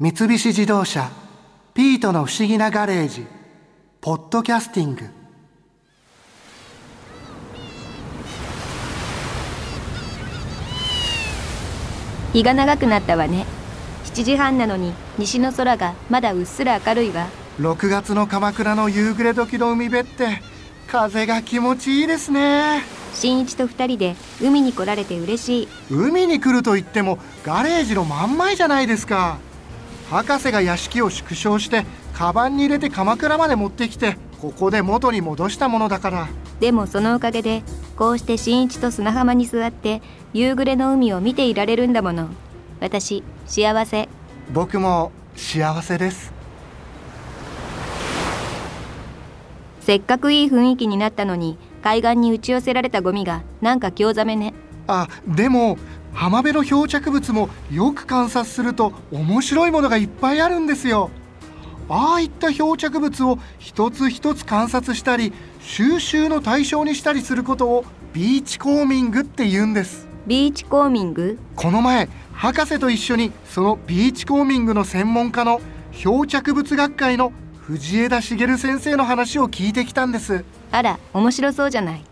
三菱自動車「ピートの不思議なガレージ」「ポッドキャスティング」日が長くなったわね。7時半なのに西の空がまだうっすら明るいわ。6月の鎌倉の夕暮れ時の海辺って風が気持ちいいですね。新一と二人で海に来られて嬉しい海に来ると言ってもガレージの真ん前じゃないですか博士が屋敷を縮小してカバンに入れて鎌倉まで持ってきてここで元に戻したものだから。でもそのおかげでこうして新一と砂浜に座って夕暮れの海を見ていられるんだもの。私幸せ。僕も幸せです。せっかくいい雰囲気になったのに海岸に打ち寄せられたゴミがなんか興ざめね。あでも浜辺の漂着物もよく観察すると面白いものがいっぱいあるんですよ。ああいった漂着物を一つ一つ観察したり収集の対象にしたりすることをビーチコーミングって言うんです。ビーチコーミング？この前博士と一緒にそのビーチコーミングの専門家の漂着物学会の藤枝茂先生の話を聞いてきたんです。あら面白そうじゃない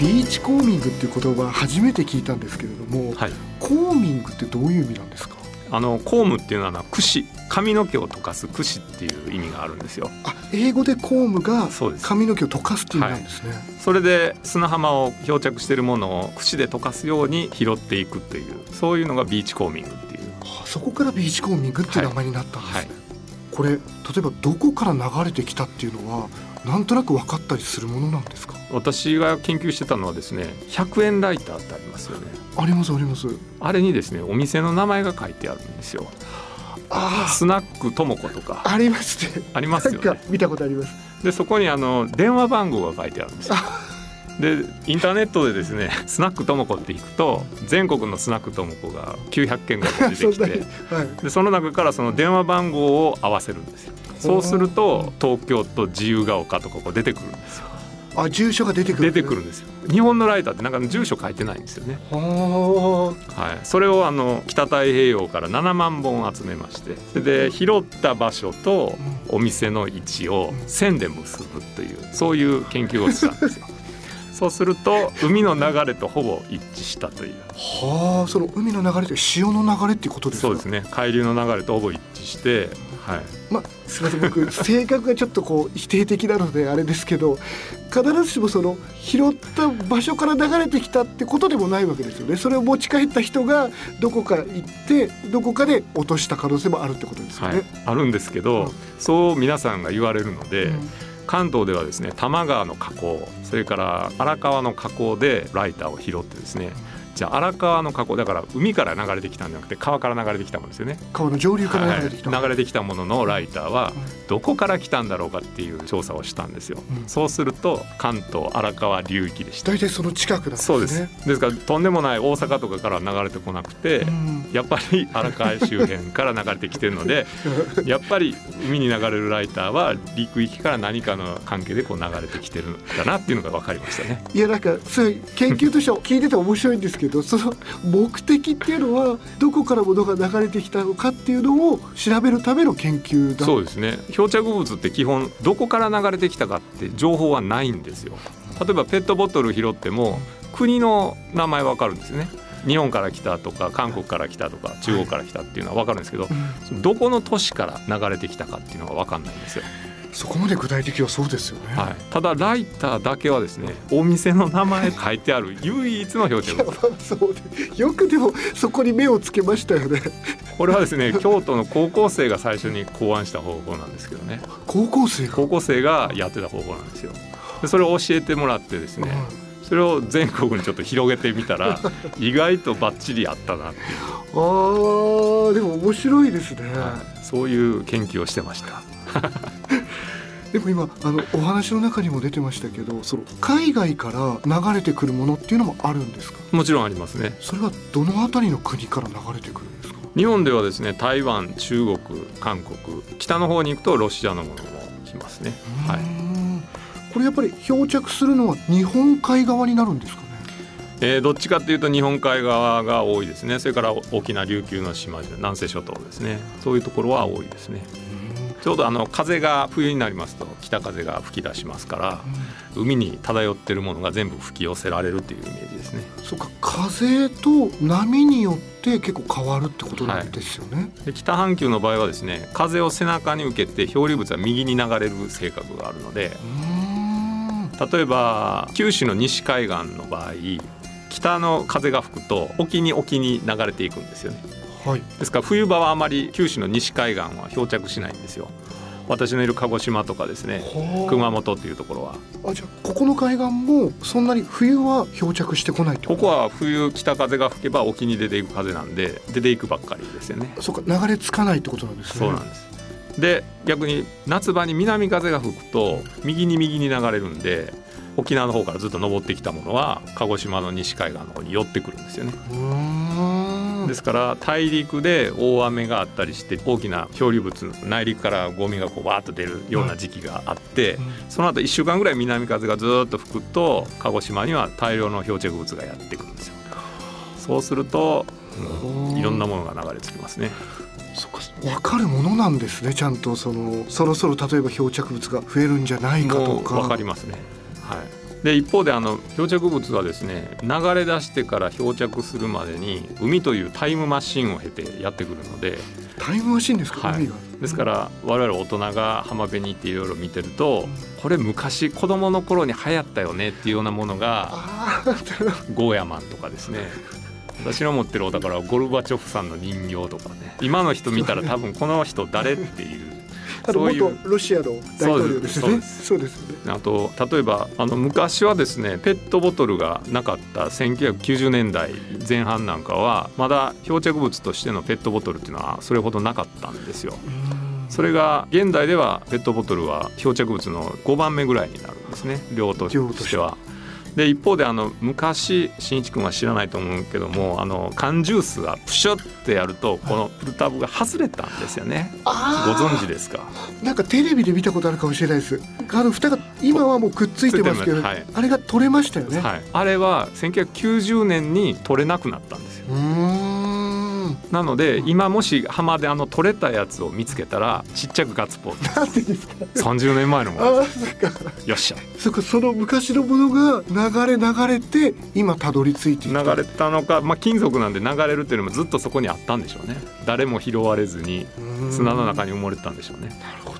ビーチコーミングっていう言葉初めて聞いたんですけれども、はい、コーミングってどういう意味なんですか？あのコームっていうのは櫛髪の毛を溶かす櫛っていう意味があるんですよ。あ英語でコームが髪の毛を溶かすっていう意味なんですね、それで砂浜を漂着しているものを櫛で溶かすように拾っていくというそういうのがビーチコーミングっていう。あそこからビーチコーミングっていう名前になったんですね、はい。これ例えばどこから流れてきたっていうのはなんとなく分かったりするものなんですか？私が研究してたのはですね100円ライターってありますよね。ありますあります。あれにですねお店の名前が書いてあるんですよ。あスナックともことか。あありますね。ありますよね。なんか見たことあります。でそこにあの電話番号が書いてあるんですでインターネットでですね スナックともこって引くと全国のスナックともこが900件ぐらい出てきて はい。でその中からその電話番号を合わせるんですよ。そうすると東京と自由が丘とかこう出てくるんですよ。あ住所が出てくる出てくるんですよ。日本のライターってなんか住所書いてないんですよね。ははい。それをあの北太平洋から7万本集めましてで拾った場所とお店の位置を線で結ぶというそういう研究をしたんですよそうすると海の流れとほぼ一致したという。あはあその海の流れって潮の流れっていうことですか？そうですね。海流の流れとほぼ一致してはい。まあすみません。僕 性格がちょっとこう否定的なのであれですけど必ずしもその拾った場所から流れてきたってことでもないわけですよね。それを持ち帰った人がどこか行ってどこかで落とした可能性もあるってことですよはい。ね。、あるんですけど、うん。そう皆さんが言われるので、うん関東ではですね多摩川の河口それから荒川の河口でライターを拾ってですねじゃあ荒川の河口だから海から流れてきたんじゃなくて川から流れてきたものですよね。川の上流から流れてきた、はい流れてきたもののライターはうんどこから来たんだろうかっていう調査をしたんですよ。うんそうすると関東荒川流域でした。大体その近くなんですね。そうです。ですからとんでもない大阪とかから流れてこなくて、うんやっぱり荒川周辺から流れてきてるので やっぱり海に流れるライターは陸域から何かの関係でこう流れてきてるんだなっていうのが分かりましたね。いやなんかそういう研究としては聞いてて面白いんですけどその目的っていうのはどこから物が流れてきたのかっていうのを調べるための研究だそうですね漂着物って基本どこから流れてきたかって情報はないんですよ。例えばペットボトル拾っても国の名前わかるんですよね。日本から来たとか韓国から来たとか中国から来たっていうのは分かるんですけど、うんどこの都市から流れてきたかっていうのが分かんないんですよ。そこまで具体的はそうですよね。はい、ただライターだけはですねお店の名前書いてある唯一の漂着いや物まあそうでよくでもそこに目をつけましたよね。これはですね京都の高校生が最初に考案した方法なんですけどね。高校生が？高校生がやってた方法なんですよ。でそれを教えてもらってですねそれを全国にちょっと広げてみたら 意外とバッチリあったなっていう、あーでも面白いですね。はい、そういう研究をしてましたでも今あのお話の中にも出てましたけどその海外から流れてくるものっていうのもあるんですか？もちろんありますね。それはどのあたりの国から流れてくるんですか？日本ではですね台湾中国韓国北の方に行くとロシアのものも来ますね。はい。これやっぱり漂着するのは日本海側になるんですかね？えー、どっちかっていうと日本海側が多いですね。それから沖縄琉球の島々南西諸島ですねそういうところは多いですねちょうどあの風が冬になりますと北風が吹き出しますから、海に漂ってるものが全部吹き寄せられるというイメージですね。そうか風と波によって結構変わるってことなんですよね。はい、で北半球の場合はですね風を背中に受けて漂流物は右に流れる性格があるので例えば九州の西海岸の場合北の風が吹くと沖に沖に流れていくんですよね、はい、ですから冬場はあまり九州の西海岸は漂着しないんですよ。私のいる鹿児島とかですね熊本っていうところは。あじゃあここの海岸もそんなに冬は漂着してこないここは冬北風が吹けば沖に出ていく風なんで出ていくばっかりですよね。そうか流れ着かないってことなんですね。そうなんです。で逆に夏場に南風が吹くと右に右に流れるんで沖縄の方からずっと登ってきたものは鹿児島の西海岸の方に寄ってくるんですよね。ですから大陸で大雨があったりして大きな漂流物内陸からゴミがこうわーっと出るような時期があって、その後1週間ぐらい南風がずっと吹くと鹿児島には大量の漂着物がやってくるんですよ。そうすると、うん、いろんなものが流れ着きますね。そか分かるものなんですねちゃんとそのそろそろ例えば漂着物が増えるんじゃないかとか。分かりますね。はいで一方であの漂着物はですね流れ出してから漂着するまでに海というタイムマシンを経てやってくるのでタイムマシンですか、はい、ですから我々大人が浜辺に行っていろいろ見てると、これ昔子供の頃に流行ったよねっていうようなものがゴーヤマンとかですね。私の持ってるお宝はゴルバチョフさんの人形とかね。今の人見たら多分この人誰っていうあの元ロシアの大統領ですね。そうですね。あと例えばあの昔はですねペットボトルがなかった1990年代前半なんかはまだ漂着物としてのペットボトルっていうのはそれほどなかったんですよ。それが現代ではペットボトルは漂着物の5番目ぐらいになるんですね量としては。で一方であの昔しんいち君は知らないと思うけどもあの缶ジュースがプシュってやるとこのプルタブが外れたんですよね。ご存知ですか？なんかテレビで見たことあるかもしれないです。あの蓋が今はもうくっついてますけど、はい、あれが取れましたよね、はい、あれは1990年に取れなくなったんですよなので今もし浜であの取れたやつを見つけたらちっちゃくガッツポーズ。ですか？30年前のもの。よっしゃ。そかその昔のものが流れ流れて今たどり着いて流れたのか、まあ、金属なんで流れるっていうのもずっとそこにあったんでしょうね。誰も拾われずに砂の中に埋もれてたんでしょうね。なるほど